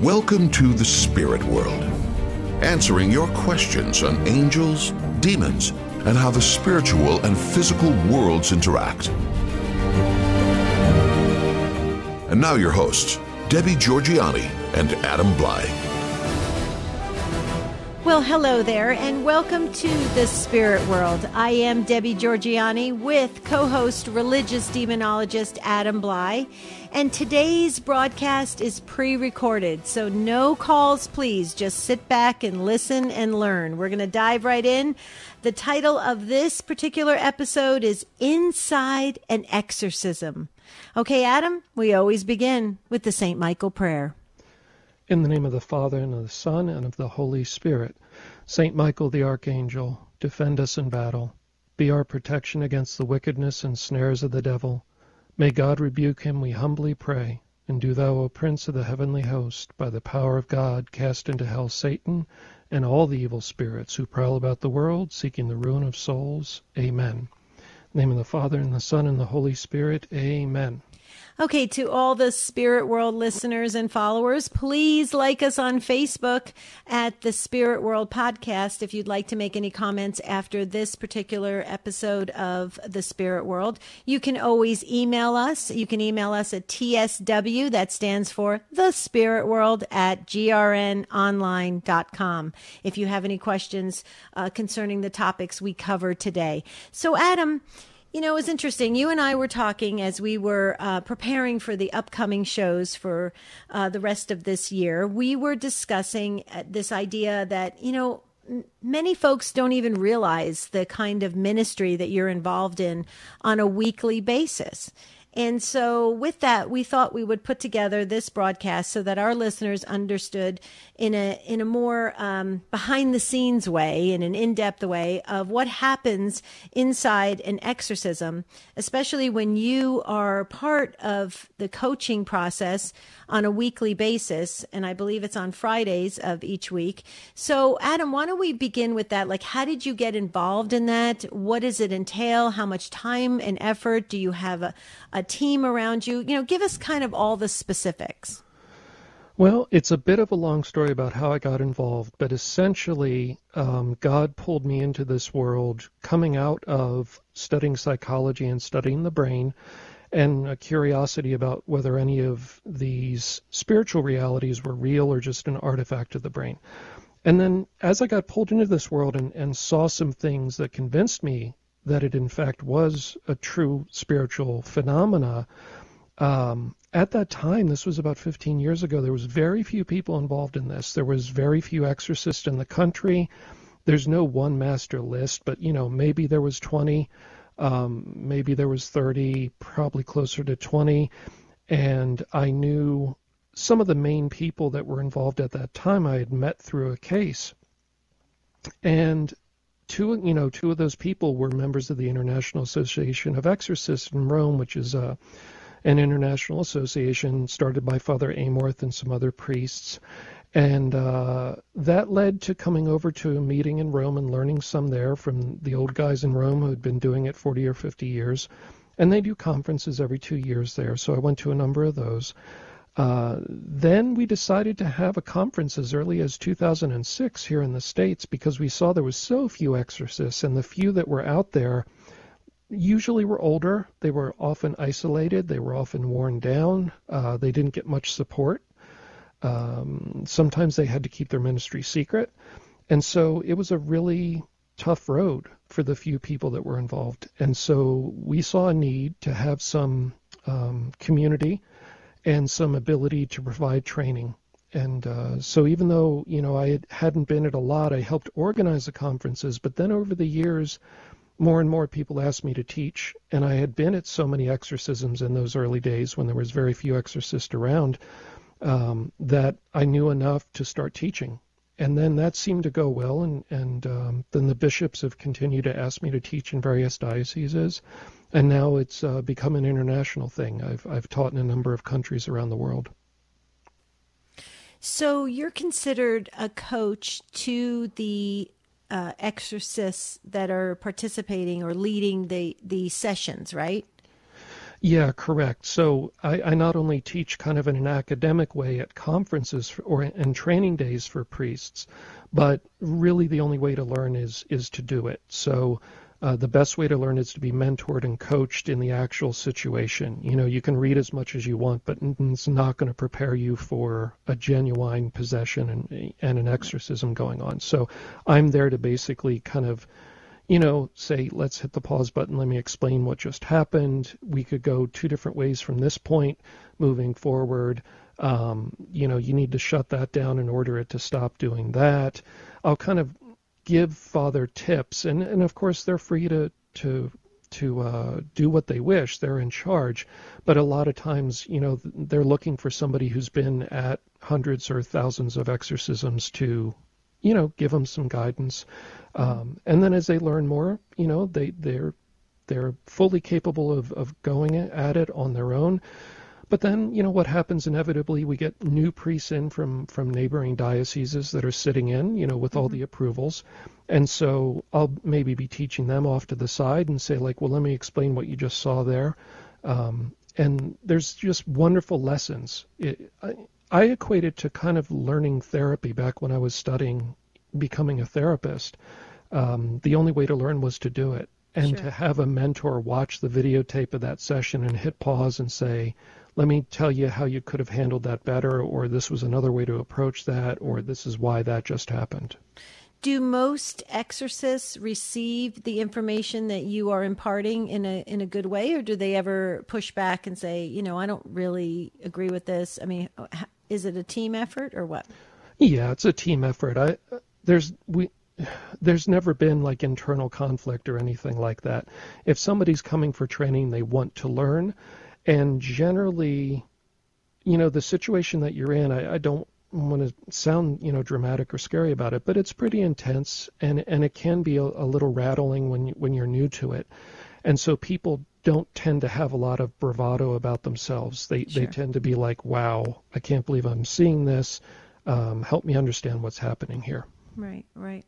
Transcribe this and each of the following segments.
Welcome to the spirit world, answering your questions on angels, demons, and how the spiritual and physical worlds interact. And now, your hosts, Debbie Georgianni and Adam Blai. Well, hello there, and welcome to the Spirit World. I am Debbie Georgianni with co host religious demonologist Adam Blai. And today's broadcast is pre recorded, so no calls, please. Just sit back and listen and learn. We're going to dive right in. The title of this particular episode is Inside an Exorcism. Okay, Adam, we always begin with the St. Michael prayer. In the name of the Father, and of the Son, and of the Holy Spirit. Saint Michael the Archangel, defend us in battle. Be our protection against the wickedness and snares of the devil. May God rebuke him, we humbly pray. And do thou, O Prince of the heavenly host, by the power of God, cast into hell Satan and all the evil spirits who prowl about the world, seeking the ruin of souls. Amen. name of the Father, and the Son, and the Holy Spirit. Amen. Okay, to all the Spirit World listeners and followers, please like us on Facebook at the Spirit World Podcast if you'd like to make any comments after this particular episode of the Spirit World. You can always email us. You can email us at TSW, that stands for the Spirit World, at grnonline.com if you have any questions uh, concerning the topics we cover today. So, Adam, you know, it was interesting. You and I were talking as we were uh, preparing for the upcoming shows for uh, the rest of this year. We were discussing uh, this idea that, you know, many folks don't even realize the kind of ministry that you're involved in on a weekly basis. And so, with that, we thought we would put together this broadcast so that our listeners understood in a in a more um, behind the scenes way, in an in depth way, of what happens inside an exorcism, especially when you are part of the coaching process on a weekly basis. And I believe it's on Fridays of each week. So, Adam, why don't we begin with that? Like, how did you get involved in that? What does it entail? How much time and effort do you have a, a team around you? You know, give us kind of all the specifics. Well, it's a bit of a long story about how I got involved, but essentially, um, God pulled me into this world coming out of studying psychology and studying the brain and a curiosity about whether any of these spiritual realities were real or just an artifact of the brain. And then as I got pulled into this world and, and saw some things that convinced me that it in fact was a true spiritual phenomena, um, at that time, this was about 15 years ago, there was very few people involved in this. There was very few exorcists in the country. There's no one master list, but you know, maybe there was 20 um, maybe there was 30, probably closer to 20, and I knew some of the main people that were involved at that time. I had met through a case, and two, you know, two of those people were members of the International Association of Exorcists in Rome, which is a uh, an international association started by Father Amorth and some other priests. And uh, that led to coming over to a meeting in Rome and learning some there from the old guys in Rome who had been doing it 40 or 50 years. And they do conferences every two years there, so I went to a number of those. Uh, then we decided to have a conference as early as 2006 here in the States because we saw there was so few exorcists, and the few that were out there usually were older. They were often isolated. They were often worn down. Uh, they didn't get much support. Um, sometimes they had to keep their ministry secret. And so it was a really tough road for the few people that were involved. And so we saw a need to have some um, community and some ability to provide training. And uh, so even though, you know, I hadn't been at a lot, I helped organize the conferences. But then over the years, more and more people asked me to teach. And I had been at so many exorcisms in those early days when there was very few exorcists around um, that I knew enough to start teaching. And then that seemed to go well, and, and um, then the bishops have continued to ask me to teach in various dioceses, and now it's uh, become an international thing. I've, I've taught in a number of countries around the world. So you're considered a coach to the uh, exorcists that are participating or leading the, the sessions, right? Yeah, correct. So I, I, not only teach kind of in an academic way at conferences for, or and training days for priests, but really the only way to learn is is to do it. So uh, the best way to learn is to be mentored and coached in the actual situation. You know, you can read as much as you want, but it's not going to prepare you for a genuine possession and and an exorcism going on. So I'm there to basically kind of you know, say, let's hit the pause button, let me explain what just happened. We could go two different ways from this point moving forward. Um, you know, you need to shut that down in order it to stop doing that. I'll kind of give Father tips, and, and of course they're free to to to uh, do what they wish. They're in charge, but a lot of times, you know, they're looking for somebody who's been at hundreds or thousands of exorcisms to, you know, give them some guidance. Um, and then as they learn more, you know, they they're they're fully capable of, of going at it on their own. But then, you know, what happens inevitably, we get new priests in from, from neighboring dioceses that are sitting in, you know, with all mm-hmm. the approvals. And so I'll maybe be teaching them off to the side and say, like, well, let me explain what you just saw there. Um, and there's just wonderful lessons. It, I, I equate it to kind of learning therapy back when I was studying becoming a therapist, um, the only way to learn was to do it. And sure. to have a mentor watch the videotape of that session and hit pause and say, let me tell you how you could have handled that better, or this was another way to approach that, or this is why that just happened. Do most exorcists receive the information that you are imparting in a in a good way, or do they ever push back and say, you know, I don't really agree with this? I mean, is it a team effort or what? Yeah, it's a team effort. I there's we there's never been like internal conflict or anything like that. If somebody's coming for training, they want to learn, and generally, you know, the situation that you're in, I, I don't want to sound you know dramatic or scary about it, but it's pretty intense, and and it can be a, a little rattling when you, when you're new to it, and so people don't tend to have a lot of bravado about themselves. They sure. they tend to be like, wow, I can't believe I'm seeing this. Um, help me understand what's happening here. Right, right.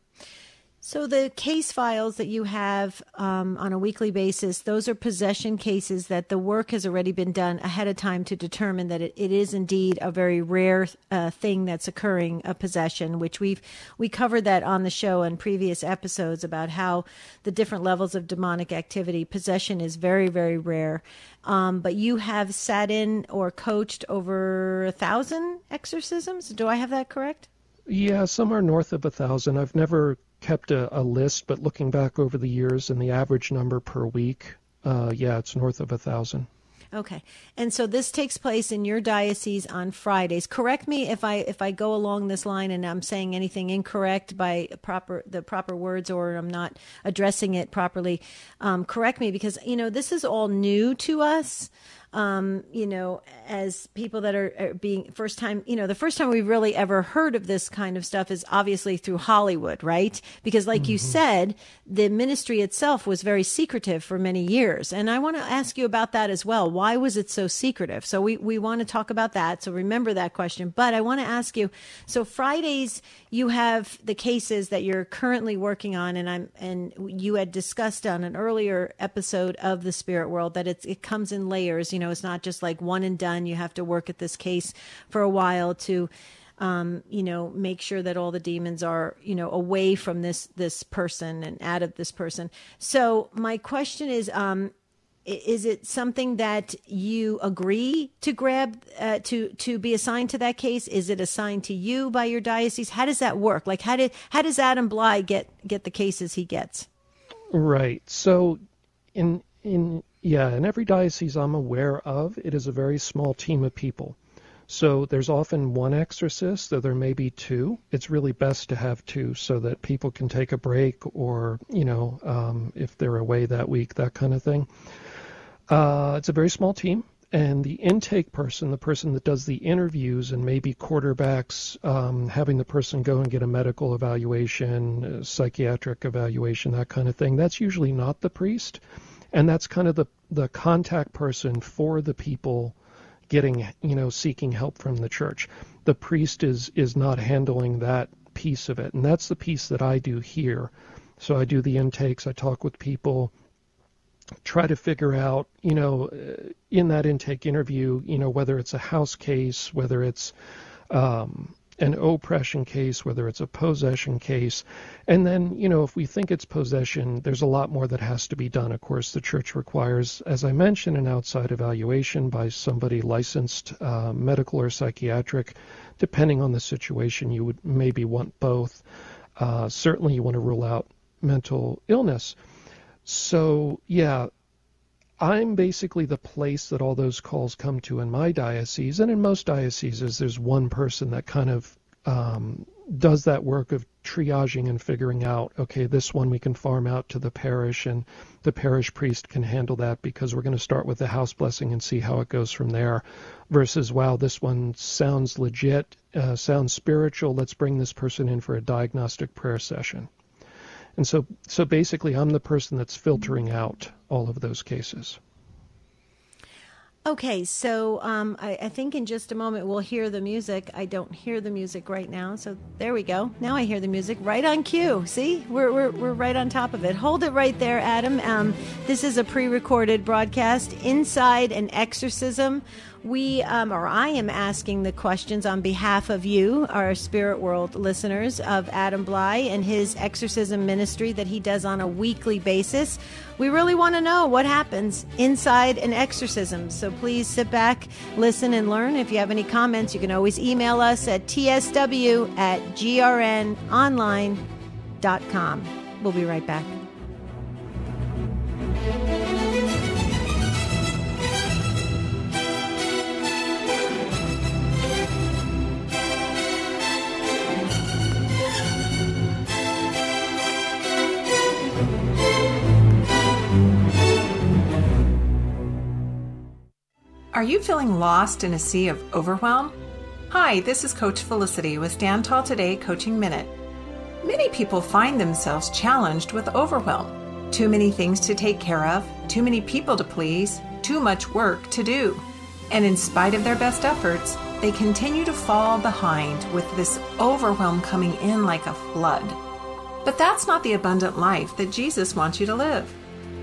So the case files that you have um, on a weekly basis, those are possession cases that the work has already been done ahead of time to determine that it, it is indeed a very rare uh, thing that's occurring, a possession. Which we've we covered that on the show in previous episodes about how the different levels of demonic activity. Possession is very very rare, um, but you have sat in or coached over a thousand exorcisms. Do I have that correct? Yeah, somewhere north of a thousand. I've never kept a, a, list, but looking back over the years and the average number per week, uh, yeah, it's north of a thousand. Okay, and so this takes place in your diocese on Fridays. Correct me if I if I go along this line and I'm saying anything incorrect by proper the proper words or I'm not addressing it properly. Um, correct me because you know this is all new to us um, you know, as people that are, are, being first time, you know, the first time we've really ever heard of this kind of stuff is obviously through Hollywood, right? Because, like mm-hmm. you said, the ministry itself was very secretive for many years. And I want to ask you about that as well. Why was it so secretive? So, we, we want to talk about that. So, remember that question. But I want to ask you so, Fridays, you have the cases that you're currently working on, and I'm, and you had discussed on an earlier episode of the spirit world that it's, it comes in layers, you know know, it's not just like one and done. You have to work at this case for a while to, um, you know, make sure that all the demons are, you know, away from this this person and out of this person. So my question is, um, is it something that you agree to grab uh, to to be assigned to that case? Is it assigned to you by your diocese? How does that work? Like how did how does Adam Blai get get the cases he gets? Right. So in in yeah, in every diocese I'm aware of, it is a very small team of people. So there's often one exorcist, though there may be two. It's really best to have two so that people can take a break or, you know, um, if they're away that week, that kind of thing. Uh, it's a very small team. And the intake person, the person that does the interviews and maybe quarterbacks, um, having the person go and get a medical evaluation, a psychiatric evaluation, that kind of thing, that's usually not the priest and that's kind of the the contact person for the people getting you know seeking help from the church. The priest is is not handling that piece of it. And that's the piece that I do here. So I do the intakes. I talk with people try to figure out, you know, uh, in that intake interview, you know, whether it's a house case, whether it's um, an oppression case, whether it's a possession case. And then, you know, if we think it's possession, there's a lot more that has to be done. Of course, the church requires, as I mentioned, an outside evaluation by somebody licensed, uh, medical or psychiatric. Depending on the situation, you would maybe want both. Uh, certainly, you want to rule out mental illness. So, yeah, I'm basically the place that all those calls come to in my diocese, and in most dioceses, there's one person that kind of um, does that work of triaging and figuring out, okay, this one we can farm out to the parish, and the parish priest can handle that because we're going to start with the house blessing and see how it goes from there. Versus, wow, this one sounds legit, uh, sounds spiritual. Let's bring this person in for a diagnostic prayer session. And so, so basically, I'm the person that's filtering out all of those cases. Okay, so um, I, I, think in just a moment we'll hear the music. I don't hear the music right now, so there we go. Now I hear the music right on cue. See, we're, we're, we're right on top of it. Hold it right there, Adam. Um, this is a pre recorded broadcast inside an exorcism we um, or I am asking the questions on behalf of you, our Spirit World listeners, of Adam Blai and his exorcism ministry that he does on a weekly basis. We really want to know what happens inside an exorcism. So please sit back, listen, and learn. If you have any comments, you can always email us at tsw at grnonline.com. We'll be right back. Are you feeling lost in a sea of overwhelm? Hi, this is Coach Felicity with Stand Tall Today Coaching Minute. Many people find themselves challenged with overwhelm. Too many things to take care of, too many people to please, too much work to do. And in spite of their best efforts, they continue to fall behind with this overwhelm coming in like a flood. But that's not the abundant life that Jesus wants you to live.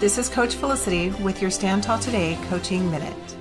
This is Coach Felicity with your Stand Tall Today Coaching Minute.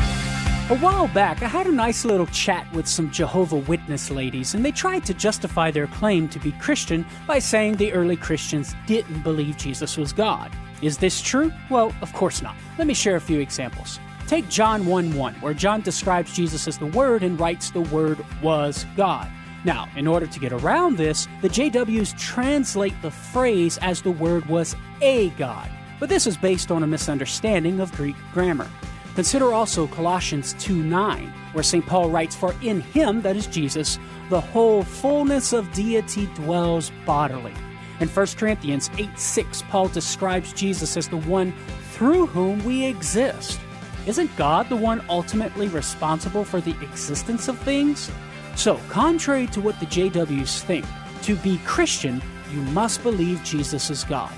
A while back, I had a nice little chat with some Jehovah Witness ladies, and they tried to justify their claim to be Christian by saying the early Christians didn't believe Jesus was God. Is this true? Well, of course not. Let me share a few examples. Take John 1 1, where John describes Jesus as the Word and writes the Word was God. Now, in order to get around this, the JWs translate the phrase as the Word was a God but this is based on a misunderstanding of Greek grammar. Consider also Colossians 2 9, where St. Paul writes, For in him, that is Jesus, the whole fullness of deity dwells bodily. In 1 Corinthians 8 6, Paul describes Jesus as the one through whom we exist. Isn't God the one ultimately responsible for the existence of things? So, contrary to what the JWs think, to be Christian, you must believe Jesus is God.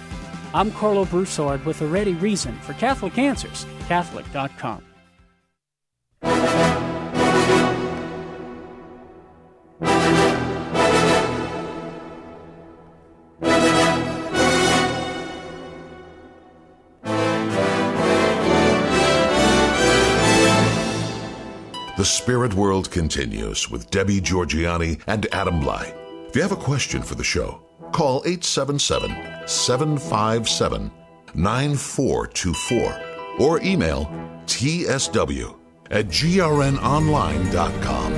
I'm Karlo Broussard with a ready reason for Catholic Answers, Catholic.com. The Spirit World continues with Debbie Georgianni and Adam Blai. If you have a question for the show, Call 877 757 9424 or email tsw at grnonline.com.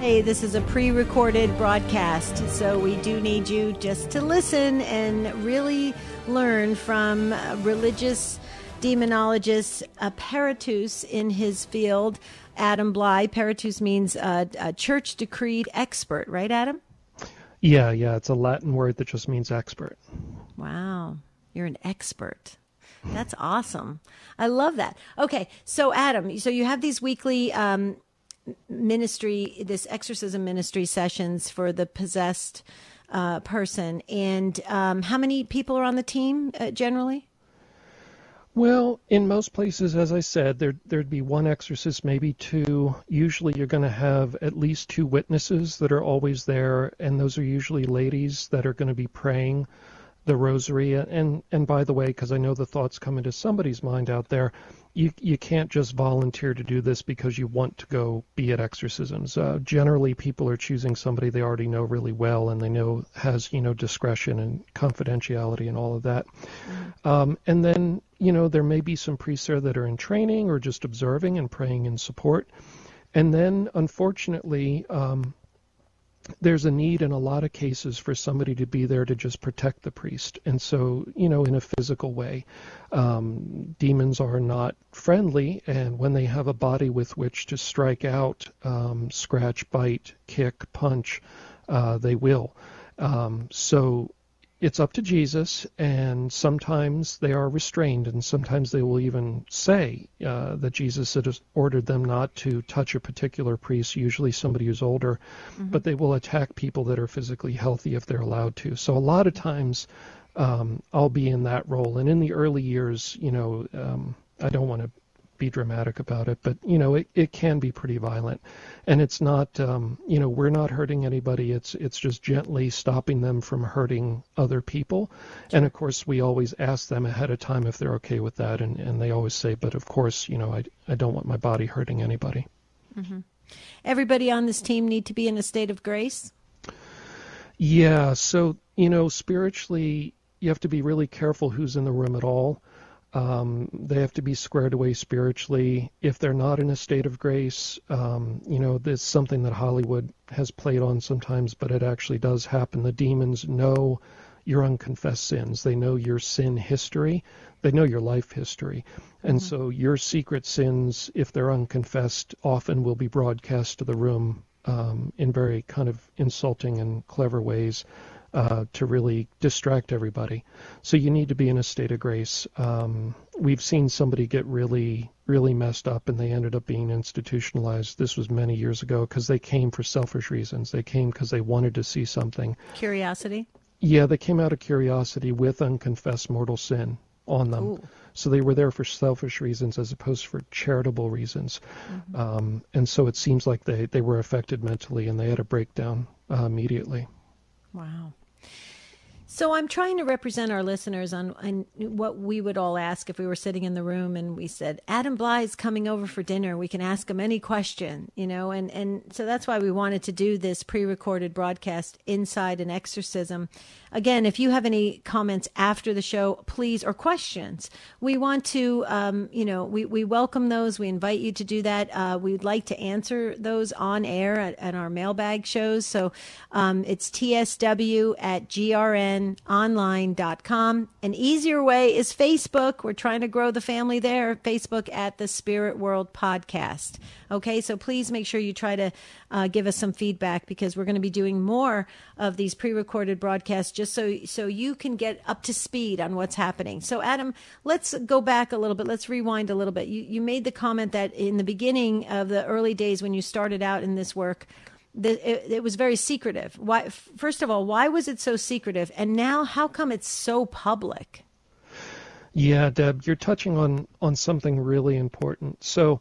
Hey, this is a pre recorded broadcast, so we do need you just to listen and really learn from religious demonologist Peritus in his field Adam Blai. Peritus means uh, a church decreed expert, right, Adam? Yeah, yeah, it's a Latin word that just means expert. Wow, you're an expert. That's awesome. I love that. Okay, so Adam, so you have these weekly um, ministry, this exorcism ministry sessions for the possessed uh, person, and um, how many people are on the team uh, generally? Well, in most places, as I said, there there'd be one exorcist, maybe two. Usually, you're going to have at least two witnesses that are always there, and those are usually ladies that are going to be praying the rosary. And and by the way, because I know the thoughts come into somebody's mind out there, you you can't just volunteer to do this because you want to go be at exorcisms. Uh, generally, people are choosing somebody they already know really well and they know has you know discretion and confidentiality and all of that. Mm-hmm. Um, and then you know there may be some priests there that are in training or just observing and praying in support. And then, unfortunately, um, there's a need in a lot of cases for somebody to be there to just protect the priest. And so, you know, in a physical way, um, demons are not friendly, and when they have a body with which to strike out, um, scratch, bite, kick, punch, uh, they will. Um, so it's up to Jesus, and sometimes they are restrained, and sometimes they will even say uh, that Jesus had ordered them not to touch a particular priest, usually somebody who's older, mm-hmm. but they will attack people that are physically healthy if they're allowed to. So a lot of times um, I'll be in that role, and in the early years, you know, um, I don't want to be dramatic about it, but you know, it, it can be pretty violent, and it's not, um, you know, we're not hurting anybody. It's it's just gently stopping them from hurting other people, and of course, we always ask them ahead of time if they're okay with that, and and they always say, but of course, you know, I I don't want my body hurting anybody. Mm-hmm. Everybody on this team need to be in a state of grace. Yeah, so you know, spiritually, you have to be really careful who's in the room at all. Um, they have to be squared away spiritually. If they're not in a state of grace, um, you know, there's something that Hollywood has played on sometimes, but it actually does happen. The demons know your unconfessed sins. They know your sin history. They know your life history. And mm-hmm. so your secret sins, if they're unconfessed, often will be broadcast to the room um, in very kind of insulting and clever ways uh, to really distract everybody. So you need to be in a state of grace. Um, we've seen somebody get really, really messed up and they ended up being institutionalized. This was many years ago because they came for selfish reasons. They came because they wanted to see something. Curiosity? Yeah, they came out of curiosity with unconfessed mortal sin on them. Ooh. So they were there for selfish reasons as opposed for charitable reasons. Mm-hmm. Um, and so it seems like they, they were affected mentally and they had a breakdown uh, immediately. Wow. So I'm trying to represent our listeners on, on, what we would all ask if we were sitting in the room and we said, Adam Blai is coming over for dinner. We can ask him any question, you know, and, and so that's why we wanted to do this pre-recorded broadcast inside an exorcism. Again, if you have any comments after the show, please, or questions, we want to, um, you know, we, we welcome those. We invite you to do that. Uh, we'd like to answer those on air at, at our mailbag shows. So um, it's tsw at grn online.com. An easier way is Facebook. We're trying to grow the family there. Facebook at the Spirit World Podcast. Okay, so please make sure you try to uh, give us some feedback because we're going to be doing more of these pre-recorded broadcasts just so so you can get up to speed on what's happening. So Adam, let's go back a little bit. Let's rewind a little bit. You you made the comment that in the beginning of the early days when you started out in this work, the, it, it, was very secretive. Why? First of all, why was it so secretive? And now, how come it's so public? Yeah, Deb, you're touching on on something really important. So,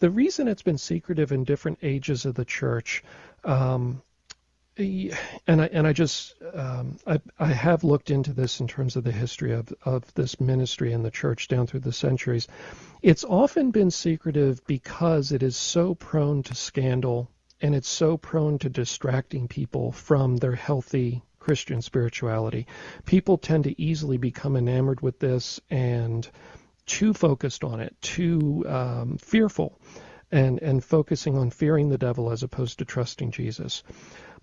the reason it's been secretive in different ages of the church, um, and I and I just um, I I have looked into this in terms of the history of of this ministry in the church down through the centuries. It's often been secretive because it is so prone to scandal and it's so prone to distracting people from their healthy Christian spirituality. People tend to easily become enamored with this and too focused on it, too um, fearful. and and focusing on fearing the devil as opposed to trusting Jesus.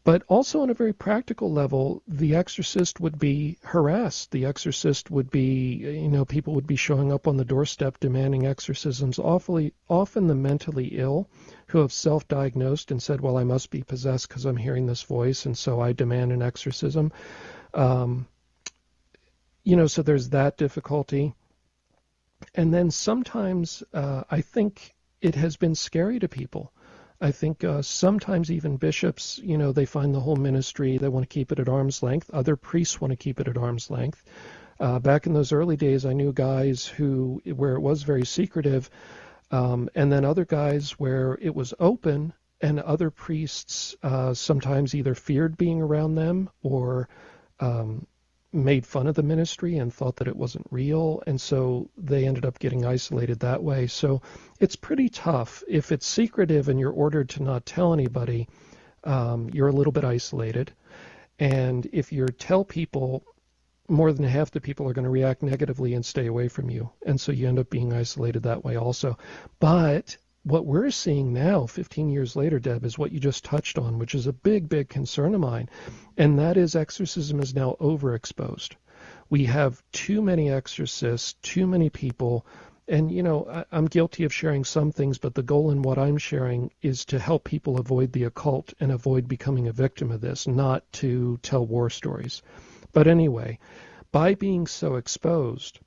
But also on a very practical level, the exorcist would be harassed. The exorcist would be, you know, people would be showing up on the doorstep demanding exorcisms. Awfully, often the mentally ill who have self-diagnosed and said, "Well, I must be possessed because I'm hearing this voice, and so I demand an exorcism." Um, you know, so there's that difficulty. And then sometimes uh, I think it has been scary to people I think uh, sometimes even bishops, you know, they find the whole ministry, they want to keep it at arm's length. Other priests want to keep it at arm's length. Uh, back in those early days, I knew guys who, where it was very secretive, um, and then other guys where it was open, and other priests uh, sometimes either feared being around them or um, made fun of the ministry and thought that it wasn't real, and so they ended up getting isolated that way. So it's pretty tough. If it's secretive and you're ordered to not tell anybody, um, you're a little bit isolated. And if you tell people, more than half the people are going to react negatively and stay away from you. And so you end up being isolated that way also. But what we're seeing now, 15 years later, Deb, is what you just touched on, which is a big, big concern of mine, and that is exorcism is now overexposed. We have too many exorcists, too many people, and you know I, am guilty of sharing some things, but the goal in what I'm sharing is to help people avoid the occult and avoid becoming a victim of this, not to tell war stories. But anyway, by being so exposed,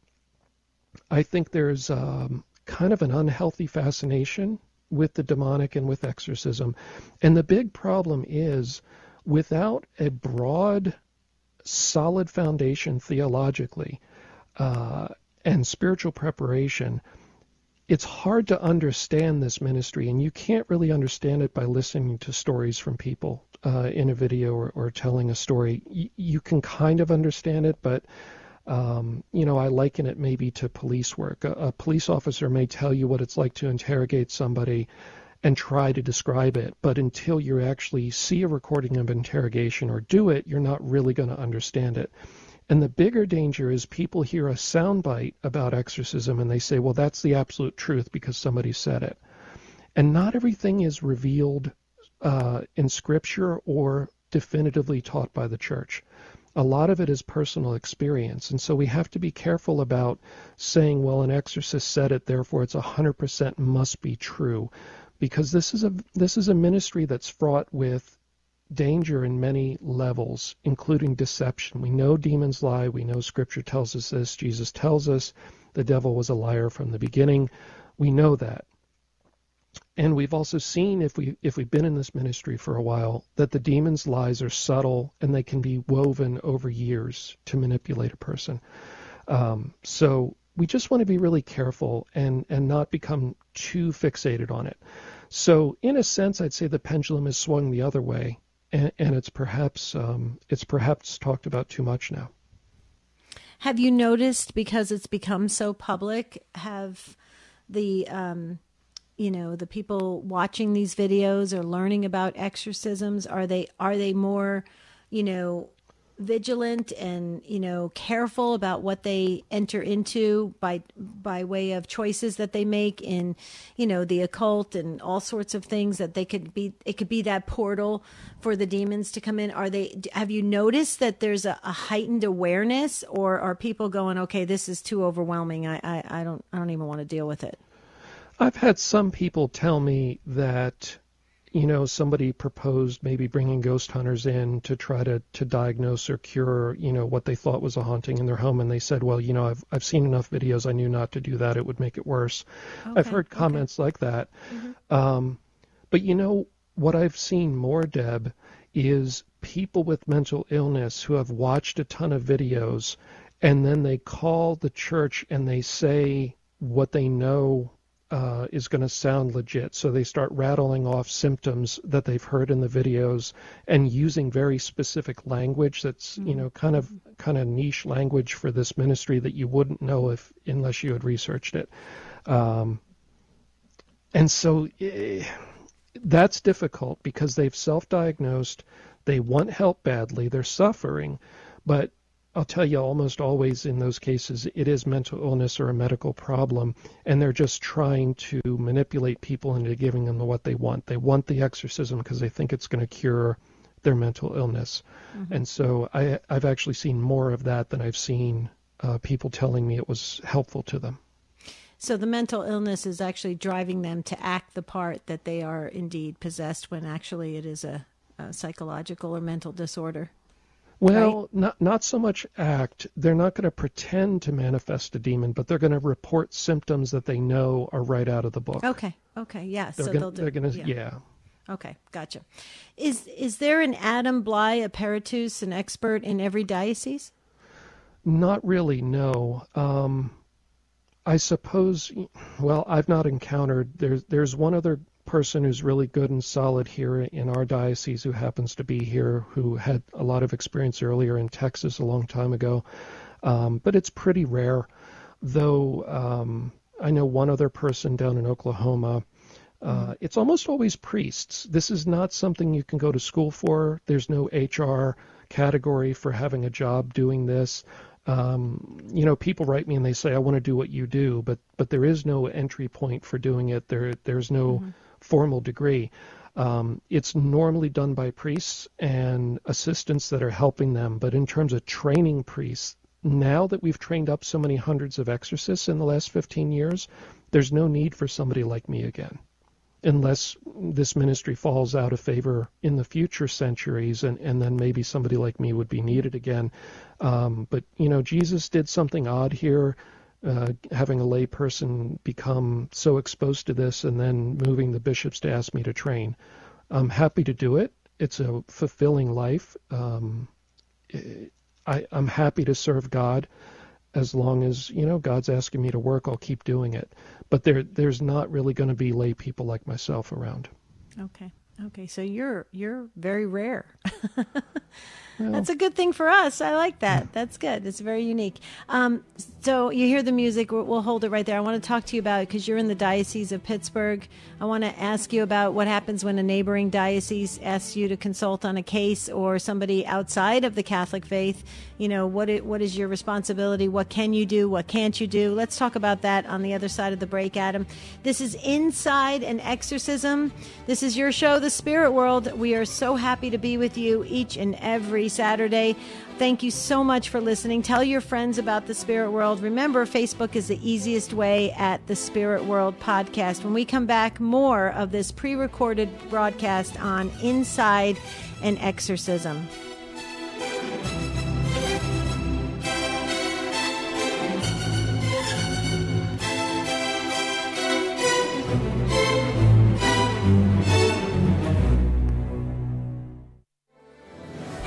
I think there's um, kind of an unhealthy fascination with the demonic and with exorcism. And the big problem is without a broad, solid foundation theologically uh, and spiritual preparation, it's hard to understand this ministry, and you can't really understand it by listening to stories from people uh, in a video or, or telling a story. Y- you can kind of understand it, but um, you know, I liken it maybe to police work. A, a police officer may tell you what it's like to interrogate somebody and try to describe it, but until you actually see a recording of interrogation or do it, you're not really going to understand it. And the bigger danger is people hear a soundbite about exorcism and they say, well, that's the absolute truth because somebody said it. And not everything is revealed uh, in Scripture or definitively taught by the church a lot of it is personal experience. And so we have to be careful about saying, well, an exorcist said it, therefore it's 100% must be true. Because this is a this is a ministry that's fraught with danger in many levels, including deception. We know demons lie. We know Scripture tells us this. Jesus tells us the devil was a liar from the beginning. We know that. And we've also seen, if we if we've been in this ministry for a while, that the demon's lies are subtle and they can be woven over years to manipulate a person. Um, so we just want to be really careful and and not become too fixated on it. So in a sense, I'd say the pendulum has swung the other way, and, and it's perhaps um, it's perhaps talked about too much now. Have you noticed because it's become so public? Have the um, you know the people watching these videos or learning about exorcisms are they are they more you know vigilant and you know careful about what they enter into by by way of choices that they make in you know the occult and all sorts of things that they could be it could be that portal for the demons to come in? Are they have you noticed that there's a, a heightened awareness or are people going okay this is too overwhelming. I, I i don't i don't even want to deal with it I've had some people tell me that, you know, somebody proposed maybe bringing ghost hunters in to try to, to diagnose or cure, you know, what they thought was a haunting in their home. And they said, well, you know, I've, I've seen enough videos. I knew not to do that. It would make it worse. Okay, I've heard comments okay. like that. Mm-hmm. Um, but, you know, what I've seen more, Deb, is people with mental illness who have watched a ton of videos and then they call the church and they say what they know uh, is going to sound legit. So they start rattling off symptoms that they've heard in the videos and using very specific language that's you know kind of kind of niche language for this ministry that you wouldn't know if unless you had researched it. Um, and so eh, that's difficult because they've self-diagnosed, they want help badly, they're suffering, but I'll tell you, almost always in those cases, it is mental illness or a medical problem, and they're just trying to manipulate people into giving them what they want. They want the exorcism because they think it's going to cure their mental illness. Mm-hmm. And so I, I've actually seen more of that than I've seen uh, people telling me it was helpful to them. So the mental illness is actually driving them to act the part that they are indeed possessed when actually it is a, a psychological or mental disorder. Well, right? not not so much act. They're not going to pretend to manifest a demon, but they're going to report symptoms that they know are right out of the book. Okay. Okay. Yeah. They're so gonna, they'll do. They're going to. yeah. yeah. Okay, gotcha. Is is there an Adam Blai, a Peritus, an expert in every diocese? Not really. No. Um, I suppose. Well, I've not encountered. There's there's one other person who's really good and solid here in our diocese who happens to be here, who had a lot of experience earlier in Texas a long time ago. Um, but it's pretty rare, though. Um, I know one other person down in Oklahoma. Uh, it's almost always priests. This is not something you can go to school for. There's no HR category for having a job doing this. Um, you know, people write me and they say, "I want to do what you do," but but there is no entry point for doing it. There there's no mm-hmm formal degree. Um, it's normally done by priests and assistants that are helping them. But in terms of training priests, now that we've trained up so many hundreds of exorcists in the last 15 years, there's no need for somebody like me again, unless this ministry falls out of favor in the future centuries, and, and then maybe somebody like me would be needed again. Um, but, you know, Jesus did something odd here uh, having a layperson become so exposed to this and then moving the bishops to ask me to train. I'm happy to do it. It's a fulfilling life. Um, I, I'm happy to serve God as long as you know God's asking me to work. I'll keep doing it. But there, there's not really going to be lay people like myself around. Okay. Okay. So you're you're very rare. That's a good thing for us. I like that. That's good. It's very unique. Um, so you hear the music. We'll, we'll hold it right there. I want to talk to you about because you're in the diocese of Pittsburgh. I want to ask you about what happens when a neighboring diocese asks you to consult on a case or somebody outside of the Catholic faith. You know what? It, what is your responsibility? What can you do? What can't you do? Let's talk about that on the other side of the break, Adam. This is Inside an Exorcism. This is your show, The Spirit World. We are so happy to be with you each and every Saturday. Thank you so much for listening. Tell your friends about the Spirit World. Remember, Facebook is the easiest way at the Spirit World podcast. When we come back, more of this pre recorded broadcast on Inside an Exorcism.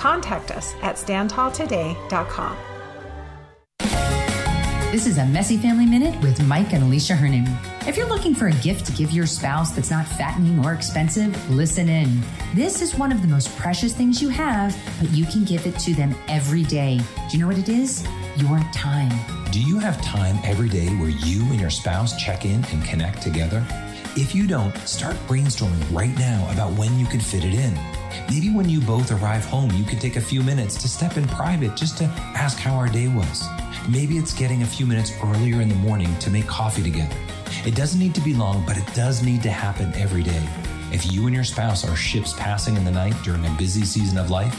contact us at standtalltoday.com. This is a Messy Family Minute with Mike and Alicia Hernon. If you're looking for a gift to give your spouse that's not fattening or expensive, listen in. This is one of the most precious things you have, but you can give it to them every day. Do you know what it is? Your time. Do you have time every day where you and your spouse check in and connect together? If you don't, start brainstorming right now about when you could fit it in. Maybe when you both arrive home, you could take a few minutes to step in private just to ask how our day was. Maybe it's getting a few minutes earlier in the morning to make coffee together. It doesn't need to be long, but it does need to happen every day. If you and your spouse are ships passing in the night during a busy season of life,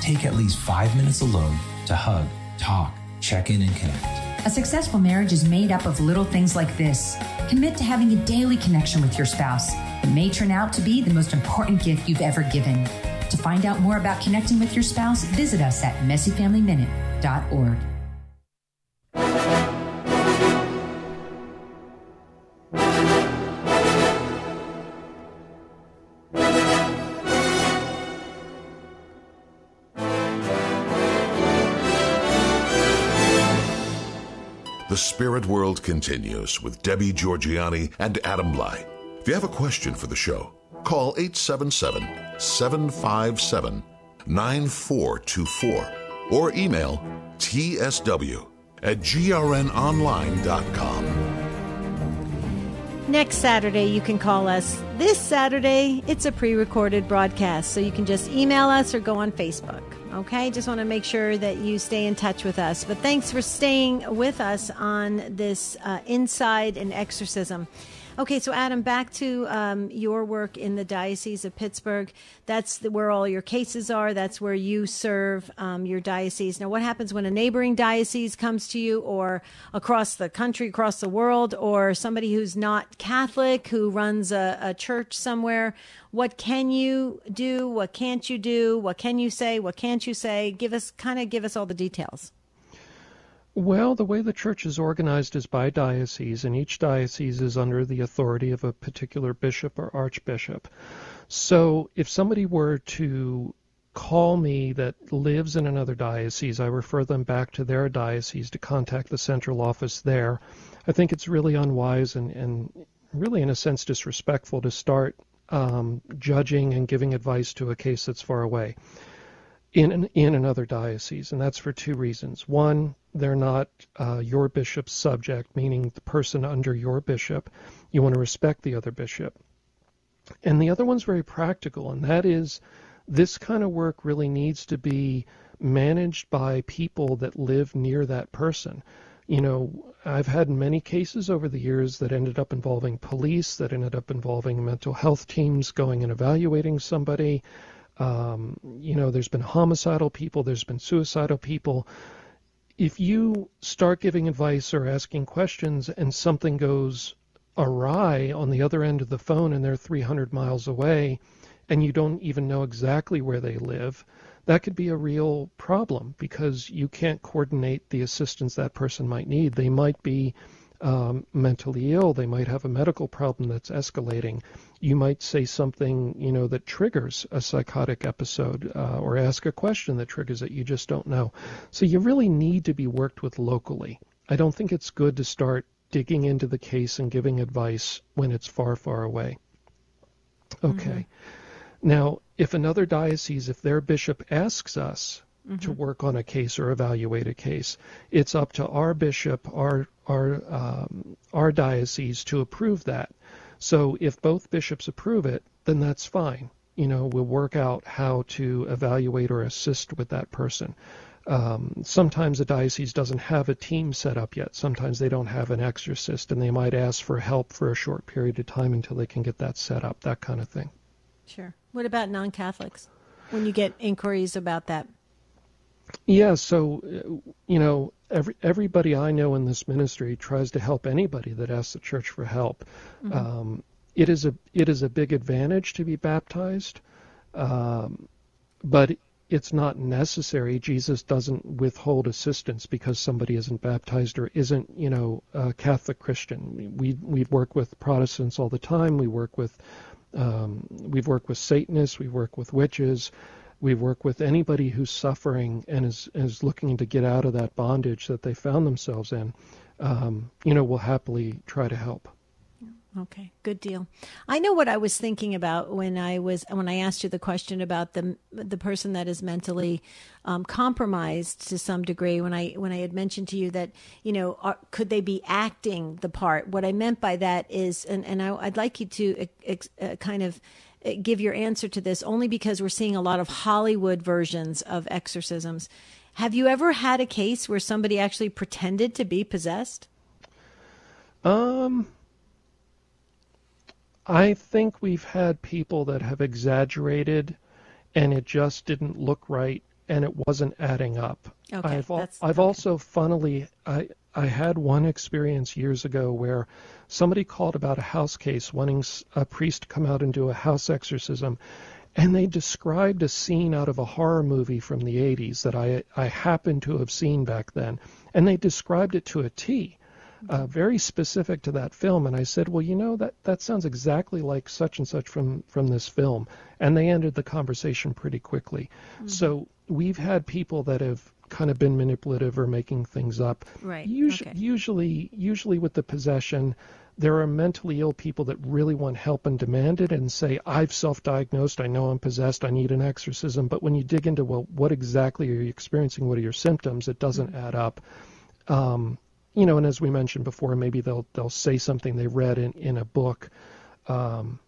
take at least five minutes alone to hug, talk, check in, and connect. A successful marriage is made up of little things like this. Commit to having a daily connection with your spouse. It may turn out to be the most important gift you've ever given. To find out more about connecting with your spouse, visit us at messyfamilyminute.org. Spirit World continues with Debbie Georgianni and Adam Blai. If you have a question for the show, call 877 757 9424 or email tsw at grnonline.com. Next Saturday, you can call us. This Saturday, it's a pre recorded broadcast, so you can just email us or go on Facebook. Okay, just want to make sure that you stay in touch with us. But thanks for staying with us on this uh, Inside an Exorcism. Okay, so Adam, back to um, your work in the Diocese of Pittsburgh. That's the, where all your cases are. That's where you serve um, your diocese. Now, what happens when a neighboring diocese comes to you, or across the country, across the world, or somebody who's not Catholic who runs a, a church somewhere? What can you do? What can't you do? What can you say? What can't you say? Give us kind of give us all the details. Well, the way the church is organized is by diocese, and each diocese is under the authority of a particular bishop or archbishop. So if somebody were to call me that lives in another diocese, I refer them back to their diocese to contact the central office there. I think it's really unwise and, and really, in a sense, disrespectful to start um, judging and giving advice to a case that's far away in in another diocese, and that's for two reasons. One, they're not uh, your bishop's subject, meaning the person under your bishop. You want to respect the other bishop. And the other one's very practical, and that is this kind of work really needs to be managed by people that live near that person. You know, I've had many cases over the years that ended up involving police, that ended up involving mental health teams going and evaluating somebody. Um, you know, there's been homicidal people, there's been suicidal people. If you start giving advice or asking questions and something goes awry on the other end of the phone and they're 300 miles away and you don't even know exactly where they live, that could be a real problem because you can't coordinate the assistance that person might need. They might be um, mentally ill. They might have a medical problem that's escalating. You might say something, you know, that triggers a psychotic episode, uh, or ask a question that triggers it. You just don't know. So you really need to be worked with locally. I don't think it's good to start digging into the case and giving advice when it's far, far away. Okay. Mm-hmm. Now, if another diocese, if their bishop asks us mm-hmm. to work on a case or evaluate a case. It's up to our bishop, our our um, our diocese to approve that. So if both bishops approve it, then that's fine. You know, we'll work out how to evaluate or assist with that person. Um, sometimes a diocese doesn't have a team set up yet. Sometimes they don't have an exorcist, and they might ask for help for a short period of time until they can get that set up. That kind of thing. Sure. What about non-Catholics? When you get inquiries about that? Yeah, so uh, you know, every everybody I know in this ministry tries to help anybody that asks the church for help. Mm-hmm. Um, it is a it is a big advantage to be baptized, um, but it's not necessary. Jesus doesn't withhold assistance because somebody isn't baptized or isn't, you know, a Catholic Christian. We we work with Protestants all the time. We work with um, we've worked with Satanists. We work with witches. We work with anybody who's suffering and is, is looking to get out of that bondage that they found themselves in. Um, you know, we'll happily try to help. Okay, good deal. I know what I was thinking about when I was when I asked you the question about the the person that is mentally um, compromised to some degree. When I when I had mentioned to you that you know are, could they be acting the part? What I meant by that is, and and I, would like you to uh, kind of give your answer to this only because we're seeing a lot of Hollywood versions of exorcisms. Have you ever had a case where somebody actually pretended to be possessed? Um, I think we've had people that have exaggerated and it just didn't look right and it wasn't adding up. Okay, I've, I've okay. also funnily I I had one experience years ago where somebody called about a house case wanting a priest to come out and do a house exorcism. And they described a scene out of a horror movie from the 80s that I, I happened to have seen back then. And they described it to a T, uh, very specific to that film. And I said, well, you know, that, that sounds exactly like such and such from, from this film. And they ended the conversation pretty quickly. Mm-hmm. So we've had people that have kind of been manipulative or making things up. Right. Usually, okay. usually, usually with the possession, there are mentally ill people that really want help and demand it and say, I've self diagnosed, I know I'm possessed, I need an exorcism. But when you dig into, well, what exactly are you experiencing? What are your symptoms? It doesn't mm-hmm. add up. Um, you know, and as we mentioned before, maybe they'll they'll say something they read in, in a book. Um,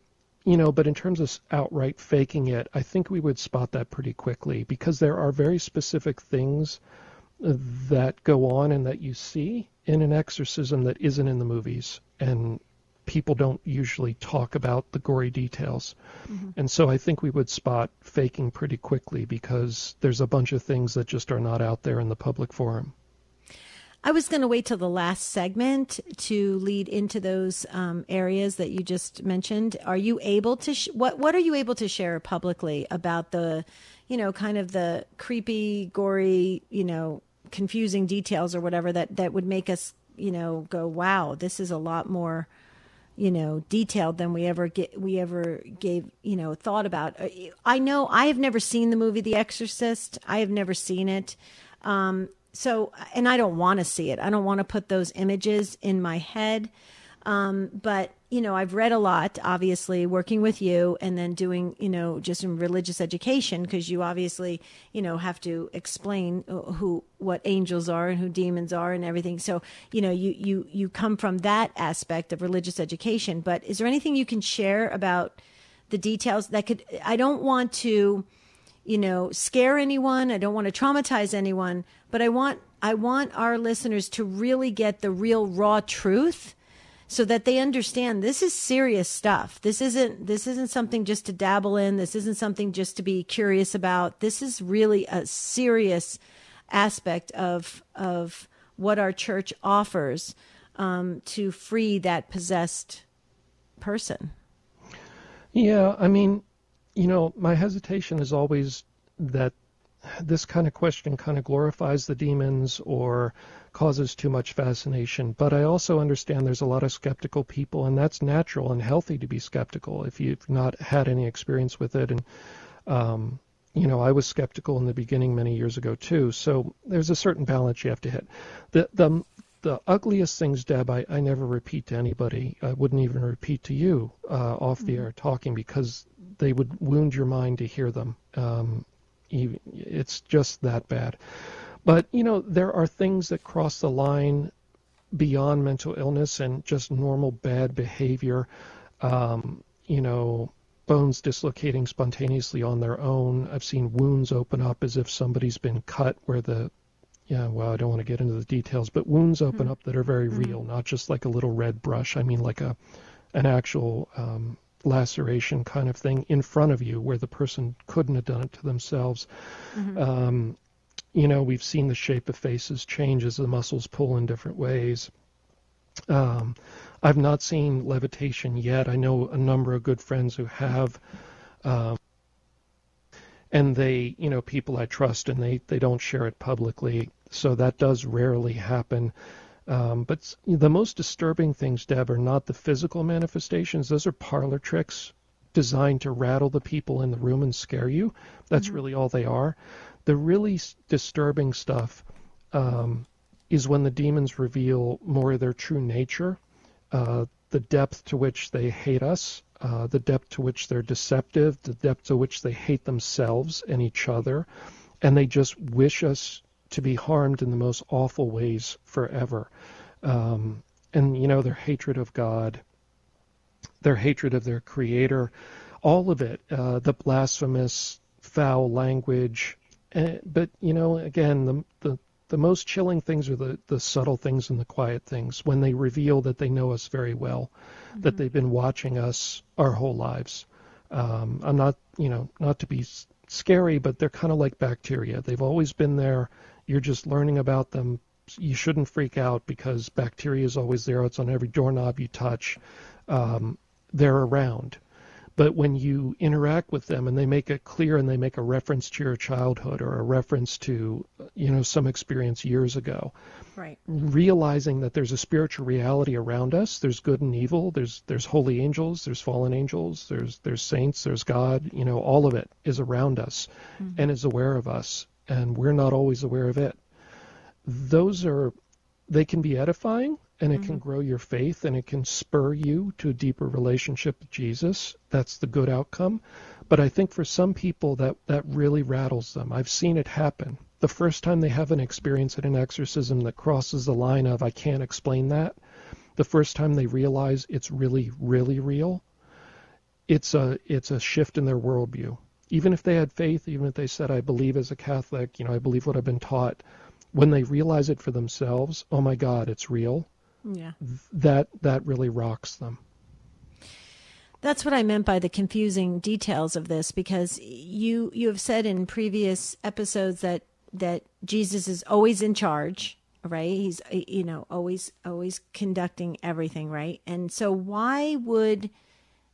you know, but in terms of outright faking it, I think we would spot that pretty quickly because there are very specific things that go on and that you see in an exorcism that isn't in the movies. And people don't usually talk about the gory details. Mm-hmm. And so I think we would spot faking pretty quickly because there's a bunch of things that just are not out there in the public forum. I was going to wait till the last segment to lead into those um, areas that you just mentioned. Are you able to sh- what What are you able to share publicly about the, you know, kind of the creepy, gory, you know, confusing details or whatever that that would make us, you know, go, wow, this is a lot more, you know, detailed than we ever get we ever gave, you know, thought about. Uh, I know I have never seen the movie The Exorcist. I have never seen it. Um, so and i don't want to see it. I don't want to put those images in my head. Um, but you know i've read a lot obviously working with you and then doing you know just in religious education because you obviously you know have to explain uh, who what angels are and who demons are and everything. So you know you you you come from that aspect of religious education. But is there anything you can share about the details that could i don't want to you know, scare anyone. I don't want to traumatize anyone, but I want I want our listeners to really get the real raw truth so that they understand this is serious stuff. This isn't this isn't something just to dabble in. This isn't something just to be curious about. This is really a serious aspect of of what our church offers um, to free that possessed person. Yeah, I mean, you know, my hesitation is always that this kind of question kind of glorifies the demons or causes too much fascination. But I also understand there's a lot of skeptical people, and that's natural and healthy to be skeptical if you've not had any experience with it. And, um, you know, I was skeptical in the beginning many years ago too. So there's a certain balance you have to hit. The the the ugliest things, Deb, I, I never repeat to anybody. I wouldn't even repeat to you uh, off the mm-hmm. air talking because they would wound your mind to hear them. Um, even, it's just that bad. But, you know, there are things that cross the line beyond mental illness and just normal bad behavior. Um, you know, bones dislocating spontaneously on their own. I've seen wounds open up as if somebody's been cut where the yeah, well, I don't want to get into the details, but wounds open mm-hmm. up that are very mm-hmm. real, not just like a little red brush. I mean, like a an actual um, laceration kind of thing in front of you where the person couldn't have done it to themselves. Mm-hmm. Um, you know, we've seen the shape of faces change as the muscles pull in different ways. Um, I've not seen levitation yet. I know a number of good friends who have. Uh, and they, you know, people I trust, and they, they don't share it publicly. So that does rarely happen. Um, but the most disturbing things, Deb, are not the physical manifestations. Those are parlor tricks designed to rattle the people in the room and scare you. That's mm-hmm. really all they are. The really disturbing stuff um, is when the demons reveal more of their true nature, uh, the depth to which they hate us, uh, the depth to which they're deceptive, the depth to which they hate themselves and each other, and they just wish us to be harmed in the most awful ways forever. Um, and, you know, their hatred of God, their hatred of their Creator, all of it, uh, the blasphemous, foul language. Uh, but, you know, again, the, the, the most chilling things are the, the subtle things and the quiet things when they reveal that they know us very well, mm-hmm. that they've been watching us our whole lives. Um, I'm not, you know, not to be scary, but they're kind of like bacteria. They've always been there. You're just learning about them you shouldn't freak out because bacteria is always there. It's on every doorknob you touch. Um, they're around. But when you interact with them and they make it clear and they make a reference to your childhood or a reference to, you know, some experience years ago, right. realizing that there's a spiritual reality around us, there's good and evil, there's there's holy angels, there's fallen angels, there's there's saints, there's God, you know, all of it is around us mm-hmm. and is aware of us and we're not always aware of it. Those are they can be edifying and it mm-hmm. can grow your faith and it can spur you to a deeper relationship with Jesus. That's the good outcome. But I think for some people that that really rattles them. I've seen it happen. The first time they have an experience at an exorcism that crosses the line of I can't explain that, the first time they realize it's really really real, it's a it's a shift in their worldview. Even if they had faith, even if they said I believe as a Catholic, you know, I believe what I've been taught, when they realize it for themselves, oh my god, it's real yeah. that that really rocks them. That's what I meant by the confusing details of this because you you have said in previous episodes that that Jesus is always in charge, right? He's you know always always conducting everything, right? And so why would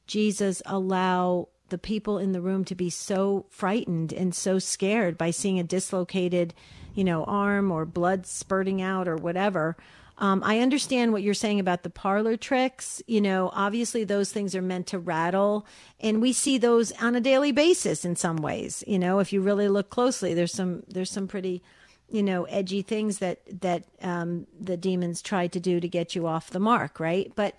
Jesus allow the people in the room to be so frightened and so scared by seeing a dislocated, you know, arm or blood spurting out or whatever? Um, I understand what you're saying about the parlor tricks. You know, obviously those things are meant to rattle, and we see those on a daily basis in some ways. You know, if you really look closely, there's some there's some pretty, you know, edgy things that that um, the demons try to do to get you off the mark, right? But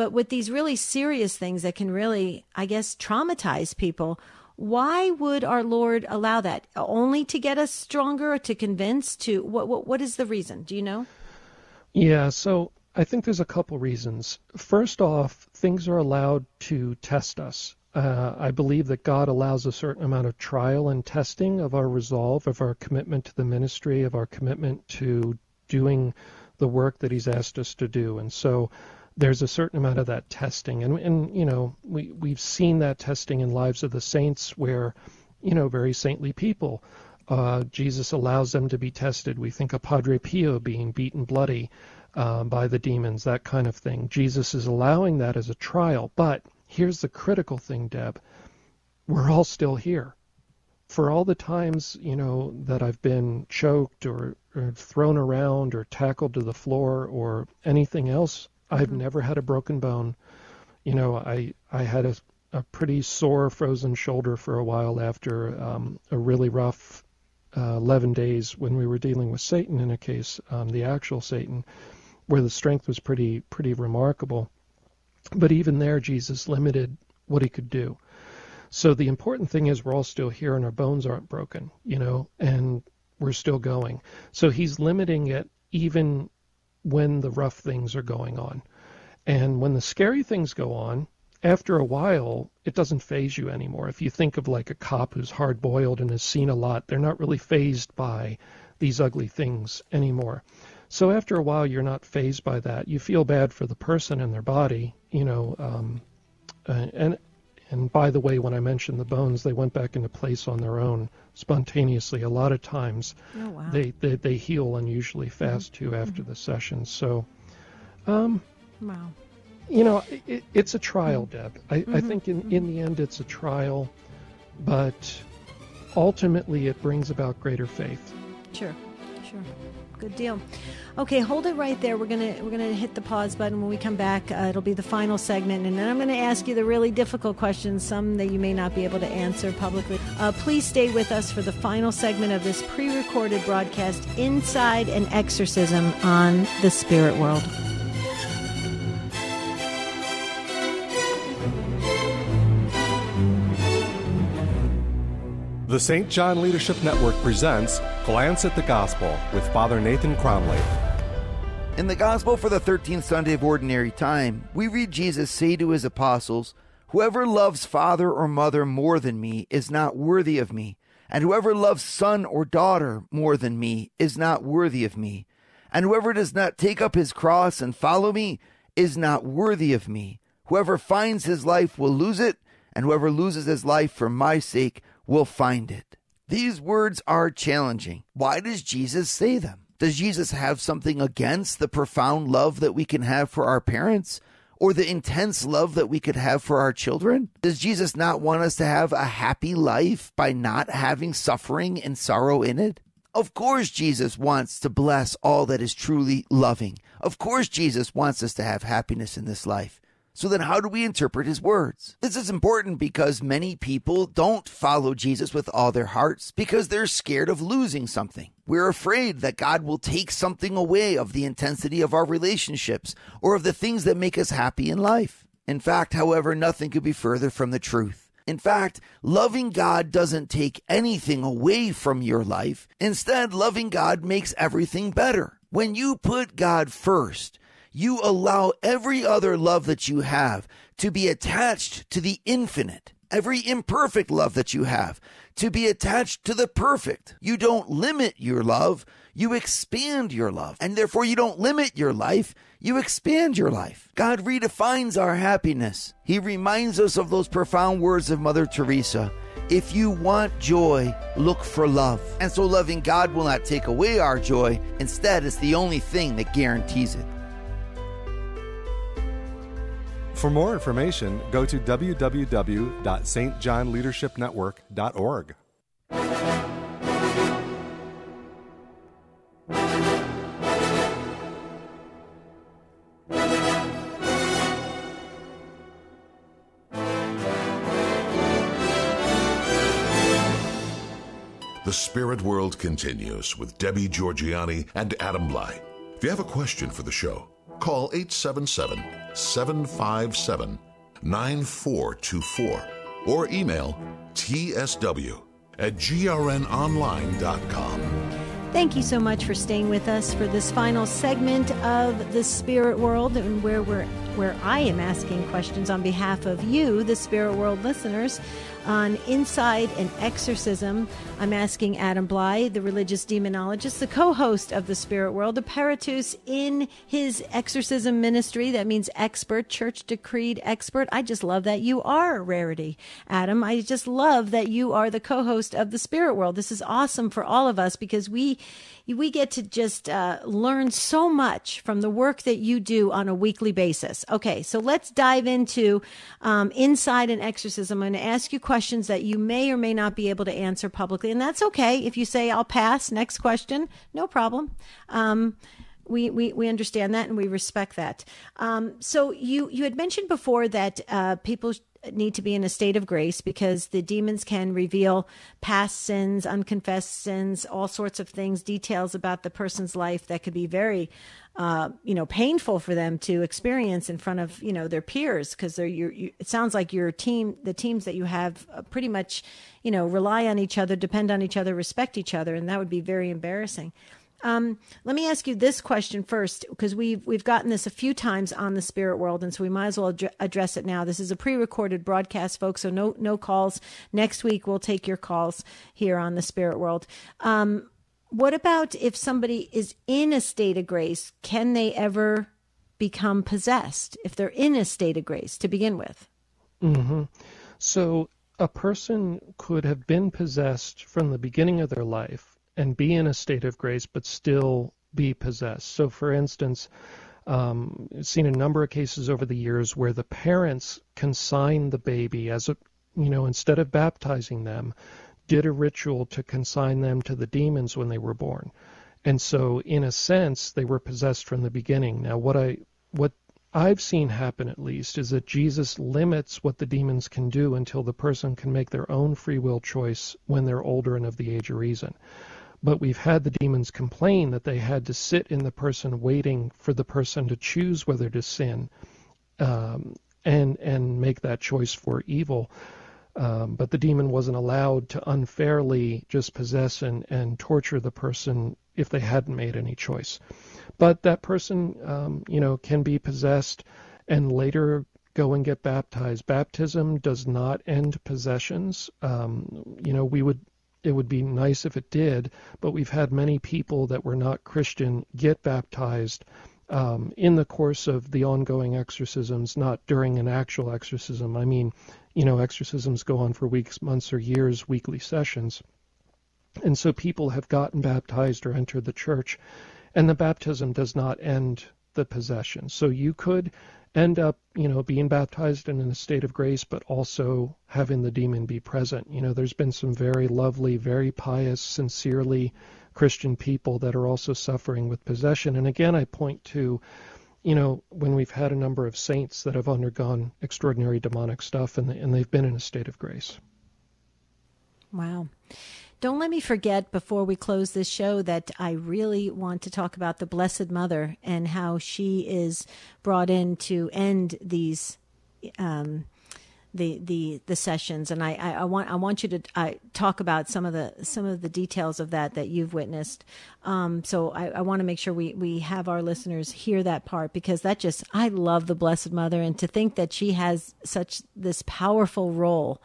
but with these really serious things that can really, I guess, traumatize people. Why would our Lord allow that? Only to get us stronger, to convince, to what? What, what is the reason? Do you know? Yeah, so I think there's a couple reasons. First off, things are allowed to test us. Uh, I believe that God allows a certain amount of trial and testing of our resolve, of our commitment to the ministry, of our commitment to doing the work that He's asked us to do. And so there's a certain amount of that testing. And, and you know, we, we've seen that testing in lives of the saints where, you know, very saintly people uh, Jesus allows them to be tested. We think of Padre Pio being beaten bloody uh, by the demons, that kind of thing. Jesus is allowing that as a trial. But here's the critical thing, Deb. We're all still here. For all the times, you know, that I've been choked or, or thrown around or tackled to the floor or anything else, mm-hmm. I've never had a broken bone. You know, I I had a a pretty sore frozen shoulder for a while after um, a really rough uh, 11 days when we were dealing with Satan in a case, um, the actual Satan, where the strength was pretty pretty remarkable. But even there, Jesus limited what he could do. So the important thing is we're all still here and our bones aren't broken, you know, and we're still going. So he's limiting it even when the rough things are going on. And when the scary things go on, after a while, it doesn't faze you anymore. If you think of like a cop who's hard boiled and has seen a lot, they're not really fazed by these ugly things anymore. So after a while, you're not fazed by that. You feel bad for the person and their body, you know. Um, uh, and and by the way, when I mentioned the bones, they went back into place on their own spontaneously. A lot of times, oh, wow. they, they they heal unusually fast mm-hmm. too after mm-hmm. the session. So, um, wow you know, it, it's a trial, mm-hmm. Deb. I, mm-hmm. I think in, in the end it's a trial, but ultimately it brings about greater faith. Sure, sure. Good deal. Okay, hold it right there. We're gonna we're gonna hit the pause button when we come back. Uh, it'll be the final segment, and then I'm gonna ask you the really difficult questions, some that you may not be able to answer publicly. Uh, please stay with us for the final segment of this pre-recorded broadcast, "Inside an Exorcism" on the Spirit World. The St. John Leadership Network presents Glance at the Gospel with Father Nathan Cromly. In the Gospel for the 13th Sunday of Ordinary Time, we read Jesus say to his apostles, Whoever loves father or mother more than me is not worthy of me, and whoever loves son or daughter more than me is not worthy of me, and whoever does not take up his cross and follow me is not worthy of me. Whoever finds his life will lose it, and whoever loses his life for my sake will find it. These words are challenging. Why does Jesus say them? Does Jesus have something against the profound love that we can have for our parents? Or the intense love that we could have for our children? Does Jesus not want us to have a happy life by not having suffering and sorrow in it? Of course, Jesus wants to bless all that is truly loving. Of course, Jesus wants us to have happiness in this life. So then how do we interpret his words? This is important because many people don't follow Jesus with all their hearts because they're scared of losing something. We're afraid that God will take something away of the intensity of our relationships or of the things that make us happy in life. In fact, however, nothing could be further from the truth. In fact, loving God doesn't take anything away from your life. Instead, loving God makes everything better. When you put God first, you allow every other love that you have to be attached to the infinite, every imperfect love that you have to be attached to the perfect. You don't limit your love, you expand your love. And therefore, you don't limit your life, you expand your life. God redefines our happiness. He reminds us of those profound words of Mother Teresa. If you want joy, look for love. And so loving God will not take away our joy. Instead, it's the only thing that guarantees it. For more information, go to www.stjohnleadershipnetwork.org. The Spirit World continues with Debbie Georgianni and Adam Blai. If you have a question for the show, call 877 757 9424 or email tsw at grnonline.com. Thank you so much for staying with us for this final segment of the Spirit World and where we're where I am asking questions on behalf of you, the Spirit World listeners on Inside and Exorcism. I'm asking Adam Blai, the religious demonologist, the co host of The Spirit World, the Peritus in his exorcism ministry. That means expert, church decreed expert. I just love that you are a rarity, Adam. I just love that you are the co host of The Spirit World. This is awesome for all of us because we we get to just uh, learn so much from the work that you do on a weekly basis. Okay, so let's dive into um, inside an exorcism. I'm going to ask you questions that you may or may not be able to answer publicly, and that's okay. If you say I'll pass, next question, no problem. Um, we, we, we understand that and we respect that. Um, so you you had mentioned before that uh, people need to be in a state of grace because the demons can reveal past sins, unconfessed sins, all sorts of things, details about the person's life that could be very, uh, you know, painful for them to experience in front of you know their peers because they're you, it sounds like your team, the teams that you have, uh, pretty much, you know, rely on each other, depend on each other, respect each other, and that would be very embarrassing. Um, let me ask you this question first, because we've we've gotten this a few times on the spirit world, and so we might as well ad- address it now. This is a pre-recorded broadcast, folks, so no no calls. Next week we'll take your calls here on the spirit world. Um, what about if somebody is in a state of grace? Can they ever become possessed if they're in a state of grace to begin with? Mm-hmm. So a person could have been possessed from the beginning of their life and be in a state of grace, but still be possessed. So, for instance, um, seen a number of cases over the years where the parents consign the baby as a, you know, instead of baptizing them, did a ritual to consign them to the demons when they were born. And so, in a sense, they were possessed from the beginning. Now, what I what I've seen happen at least is that Jesus limits what the demons can do until the person can make their own free will choice when they're older and of the age of reason. But we've had the demons complain that they had to sit in the person waiting for the person to choose whether to sin um, and and make that choice for evil. Um, but the demon wasn't allowed to unfairly just possess and, and torture the person if they hadn't made any choice. But that person, um, you know, can be possessed and later go and get baptized. Baptism does not end possessions. Um, you know, we would it would be nice if it did, but we've had many people that were not Christian get baptized um, in the course of the ongoing exorcisms, not during an actual exorcism. I mean, you know, exorcisms go on for weeks, months, or years, weekly sessions. And so people have gotten baptized or entered the church, and the baptism does not end the possession. So you could end up, you know, being baptized and in a state of grace, but also having the demon be present. You know, there's been some very lovely, very pious, sincerely Christian people that are also suffering with possession. And again, I point to, you know, when we've had a number of saints that have undergone extraordinary demonic stuff and, and they've been in a state of grace. Wow. Don't let me forget before we close this show that I really want to talk about the Blessed Mother and how she is brought in to end these um, the the the sessions. And I, I, I want I want you to I, talk about some of the some of the details of that that you've witnessed. Um, so I, I want to make sure we we have our listeners hear that part because that just I love the Blessed Mother and to think that she has such this powerful role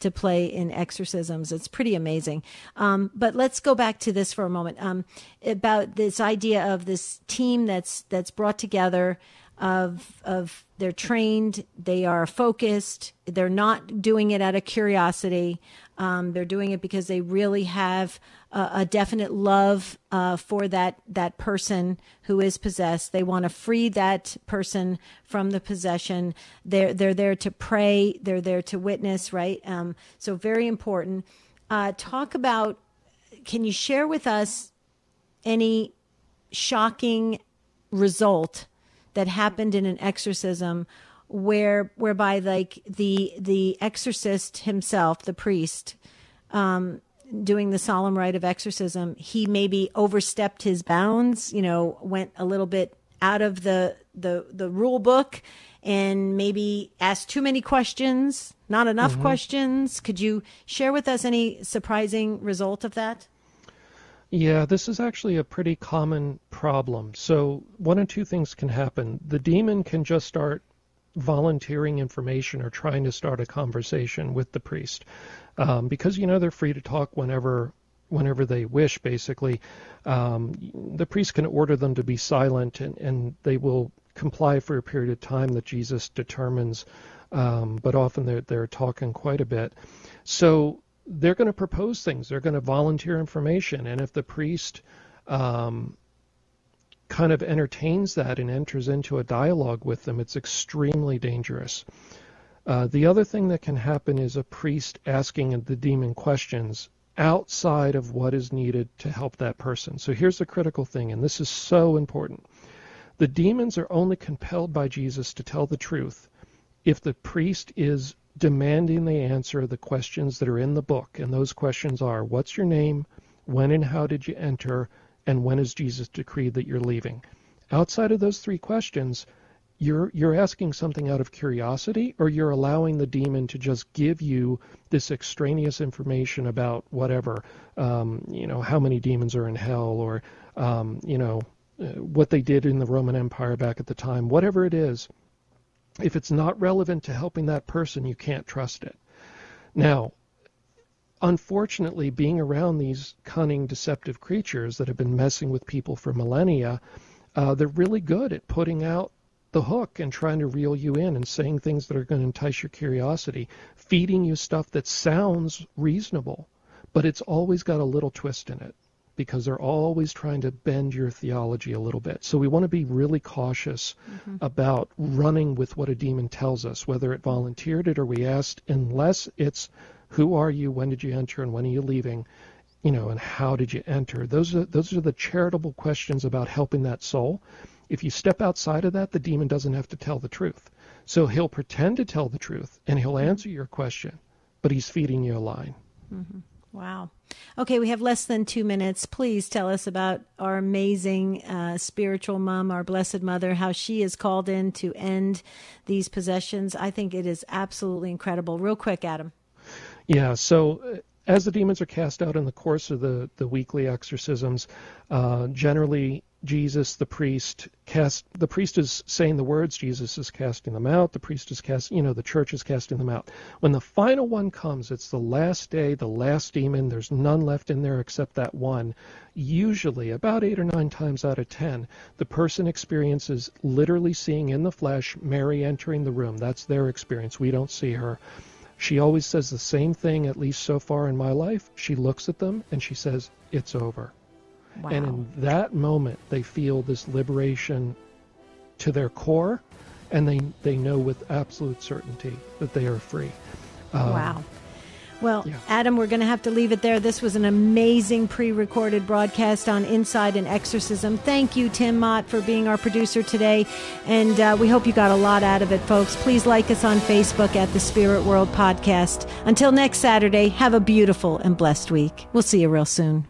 to play in exorcisms. It's pretty amazing. Um, but let's go back to this for a moment um, about this idea of this team that's that's brought together of of they're trained, they are focused, they're not doing it out of curiosity. Um, they're doing it because they really have a, a definite love uh, for that that person who is possessed. They want to free that person from the possession. They're they're there to pray. They're there to witness. Right. Um, so very important. Uh, talk about. Can you share with us any shocking result that happened in an exorcism where whereby like the the exorcist himself the priest um, doing the solemn rite of exorcism he maybe overstepped his bounds you know went a little bit out of the the the rule book and maybe asked too many questions not enough mm-hmm. questions could you share with us any surprising result of that yeah, this is actually a pretty common problem. So, one of two things can happen. The demon can just start volunteering information or trying to start a conversation with the priest um, because you know they're free to talk whenever whenever they wish basically um, the priest can order them to be silent and, and they will comply for a period of time that jesus determines um, but often they're, they're talking quite a bit so they're going to propose things. They're going to volunteer information, and if the priest um, kind of entertains that and enters into a dialogue with them, it's extremely dangerous. Uh, the other thing that can happen is a priest asking the demon questions outside of what is needed to help that person. So here's the critical thing, and this is so important. The demons are only compelled by Jesus to tell the truth if the priest is demanding they answer the questions that are in the book. And those questions are what's your name? When and how did you enter? And when has Jesus decreed that you're leaving? Outside of those three questions, you're you're asking something out of curiosity or you're allowing the demon to just give you this extraneous information about whatever um, you know how many demons are in hell or um, you know uh, what they did in the roman empire back at the time whatever it is if it's not relevant to helping that person, you can't trust it. Now, unfortunately, being around these cunning, deceptive creatures that have been messing with people for millennia, uh, they're really good at putting out the hook and trying to reel you in and saying things that are going to entice your curiosity, feeding you stuff that sounds reasonable, but it's always got a little twist in it because they're always trying to bend your theology a little bit. So we want to be really cautious mm-hmm. about running with what a demon tells us, whether it volunteered it or we asked, unless it's who are you, when did you enter, and when are you leaving, you know, and how did you enter. Those are those are the charitable questions about helping that soul. If you step outside of that, the demon doesn't have to tell the truth. So he'll pretend to tell the truth and he'll answer your question, but he's feeding you a line. Mm-hmm. Wow. Okay, we have less than two minutes. Please tell us about our amazing uh, spiritual mom, our Blessed Mother, how she is called in to end these possessions. I think it is absolutely incredible. Real quick, Adam. Yeah, so uh, as the demons are cast out in the course of the, the weekly exorcisms, uh, generally Jesus, the priest, cast the priest is saying the words, Jesus is casting them out, the priest is casting you know, the church is casting them out. When the final one comes, it's the last day, the last demon, there's none left in there except that one. Usually, about eight or nine times out of ten, the person experiences literally seeing in the flesh Mary entering the room. That's their experience. We don't see her She always says the same thing, at least so far in my life. She looks at them and she says, It's over. Wow. And in that moment, they feel this liberation to their core, and they, they know with absolute certainty that they are free. Um, wow. Well, yeah. Adam, we're going to have to leave it there. This was an amazing pre recorded broadcast on Inside and Exorcism. Thank you, Tim Mott, for being our producer today. And uh, we hope you got a lot out of it, folks. Please like us on Facebook at the Spirit World Podcast. Until next Saturday, have a beautiful and blessed week. We'll see you real soon.